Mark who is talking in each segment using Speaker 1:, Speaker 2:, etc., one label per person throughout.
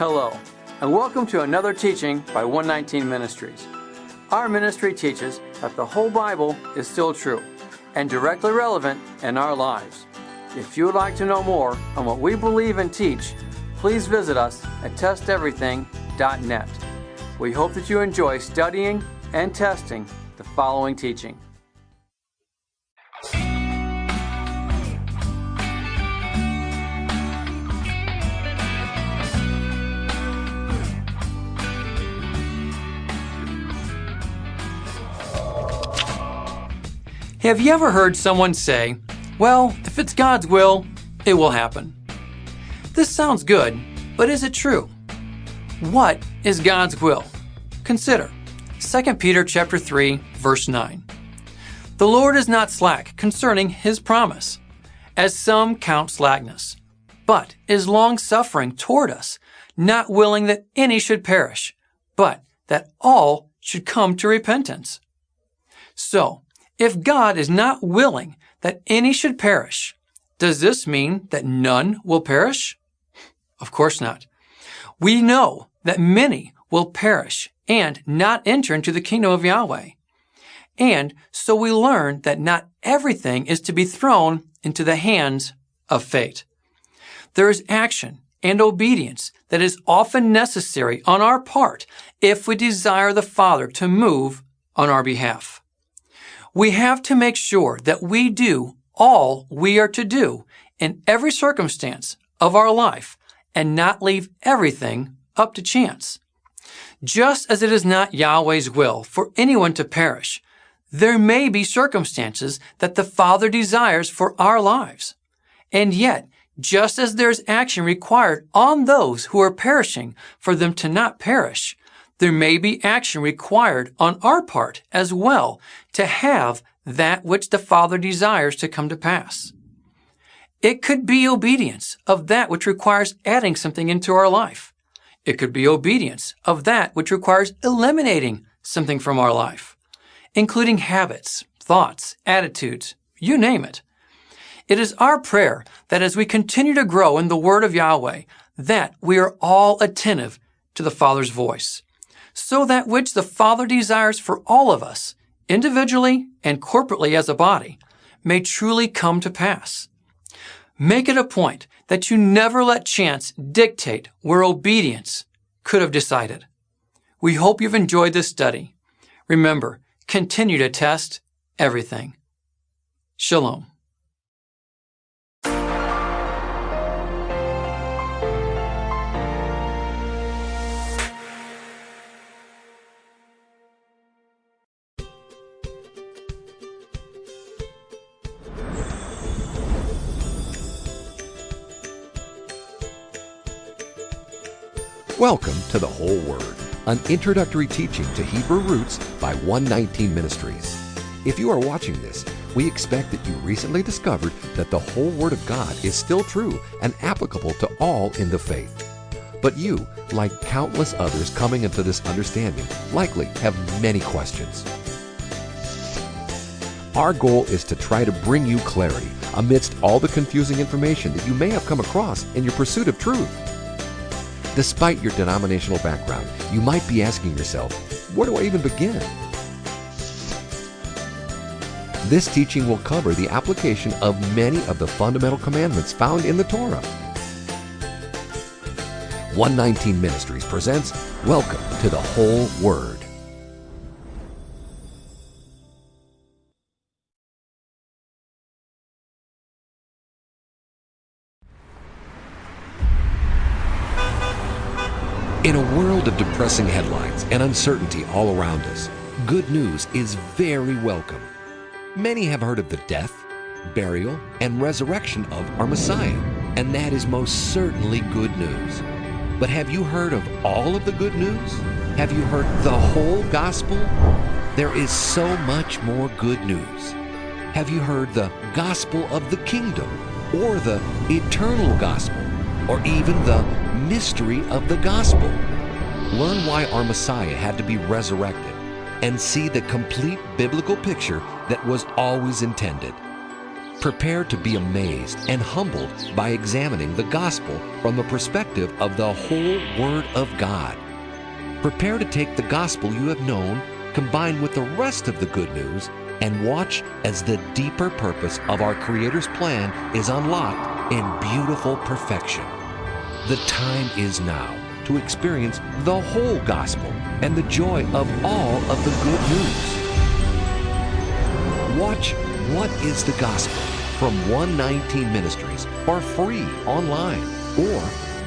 Speaker 1: Hello, and welcome to another teaching by 119 Ministries. Our ministry teaches that the whole Bible is still true and directly relevant in our lives. If you would like to know more on what we believe and teach, please visit us at testeverything.net. We hope that you enjoy studying and testing the following teaching. Have you ever heard someone say, Well, if it's God's will, it will happen? This sounds good, but is it true? What is God's will? Consider 2 Peter chapter 3, verse 9. The Lord is not slack concerning his promise, as some count slackness, but is long suffering toward us, not willing that any should perish, but that all should come to repentance. So, if God is not willing that any should perish, does this mean that none will perish? Of course not. We know that many will perish and not enter into the kingdom of Yahweh. And so we learn that not everything is to be thrown into the hands of fate. There is action and obedience that is often necessary on our part if we desire the Father to move on our behalf we have to make sure that we do all we are to do in every circumstance of our life and not leave everything up to chance. Just as it is not Yahweh's will for anyone to perish, there may be circumstances that the Father desires for our lives. And yet, just as there is action required on those who are perishing for them to not perish, there may be action required on our part as well to have that which the Father desires to come to pass. It could be obedience of that which requires adding something into our life. It could be obedience of that which requires eliminating something from our life, including habits, thoughts, attitudes, you name it. It is our prayer that as we continue to grow in the Word of Yahweh, that we are all attentive to the Father's voice so that which the Father desires for all of us, individually and corporately as a body, may truly come to pass. Make it a point that you never let chance dictate where obedience could have decided. We hope you've enjoyed this study. Remember, continue to test everything. Shalom.
Speaker 2: Welcome to the Whole Word, an introductory teaching to Hebrew roots by 119 Ministries. If you are watching this, we expect that you recently discovered that the whole Word of God is still true and applicable to all in the faith. But you, like countless others coming into this understanding, likely have many questions. Our goal is to try to bring you clarity amidst all the confusing information that you may have come across in your pursuit of truth. Despite your denominational background, you might be asking yourself, where do I even begin? This teaching will cover the application of many of the fundamental commandments found in the Torah. 119 Ministries presents Welcome to the Whole Word. In a world of depressing headlines and uncertainty all around us, good news is very welcome. Many have heard of the death, burial, and resurrection of our Messiah, and that is most certainly good news. But have you heard of all of the good news? Have you heard the whole gospel? There is so much more good news. Have you heard the gospel of the kingdom, or the eternal gospel, or even the mystery of the gospel. Learn why our Messiah had to be resurrected and see the complete biblical picture that was always intended. Prepare to be amazed and humbled by examining the gospel from the perspective of the whole Word of God. Prepare to take the gospel you have known, combined with the rest of the good news, and watch as the deeper purpose of our Creator's plan is unlocked in beautiful perfection. The time is now to experience the whole gospel and the joy of all of the good news. Watch What is the Gospel from 119 Ministries for free online or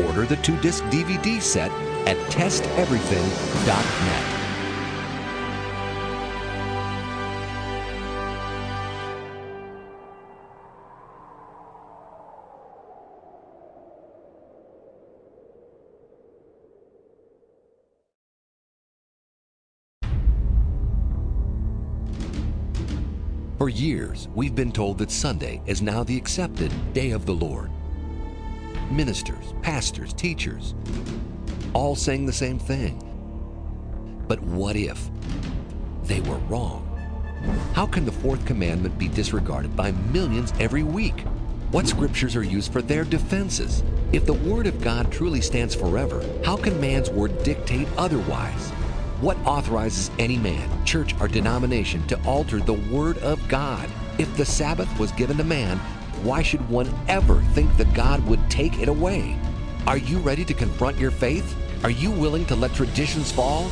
Speaker 2: order the two disc DVD set at testeverything.net. For years, we've been told that Sunday is now the accepted day of the Lord. Ministers, pastors, teachers, all saying the same thing. But what if they were wrong? How can the fourth commandment be disregarded by millions every week? What scriptures are used for their defenses? If the Word of God truly stands forever, how can man's word dictate otherwise? What authorizes any man, church, or denomination to alter the Word of God? If the Sabbath was given to man, why should one ever think that God would take it away? Are you ready to confront your faith? Are you willing to let traditions fall?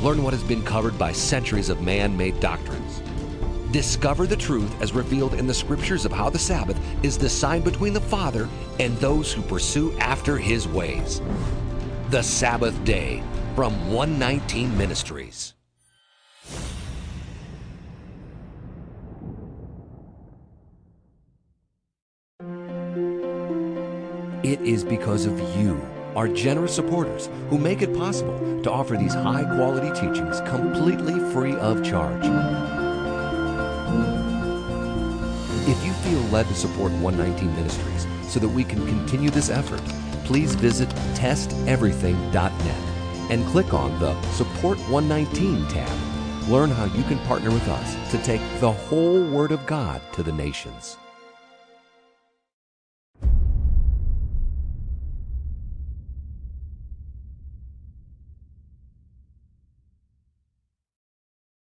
Speaker 2: Learn what has been covered by centuries of man made doctrines. Discover the truth as revealed in the scriptures of how the Sabbath is the sign between the Father and those who pursue after his ways. The Sabbath Day from 119 Ministries. It is because of you, our generous supporters, who make it possible to offer these high quality teachings completely free of charge. If you feel led to support 119 Ministries so that we can continue this effort, please visit testeverything.net and click on the Support 119 tab. Learn how you can partner with us to take the whole Word of God to the nations.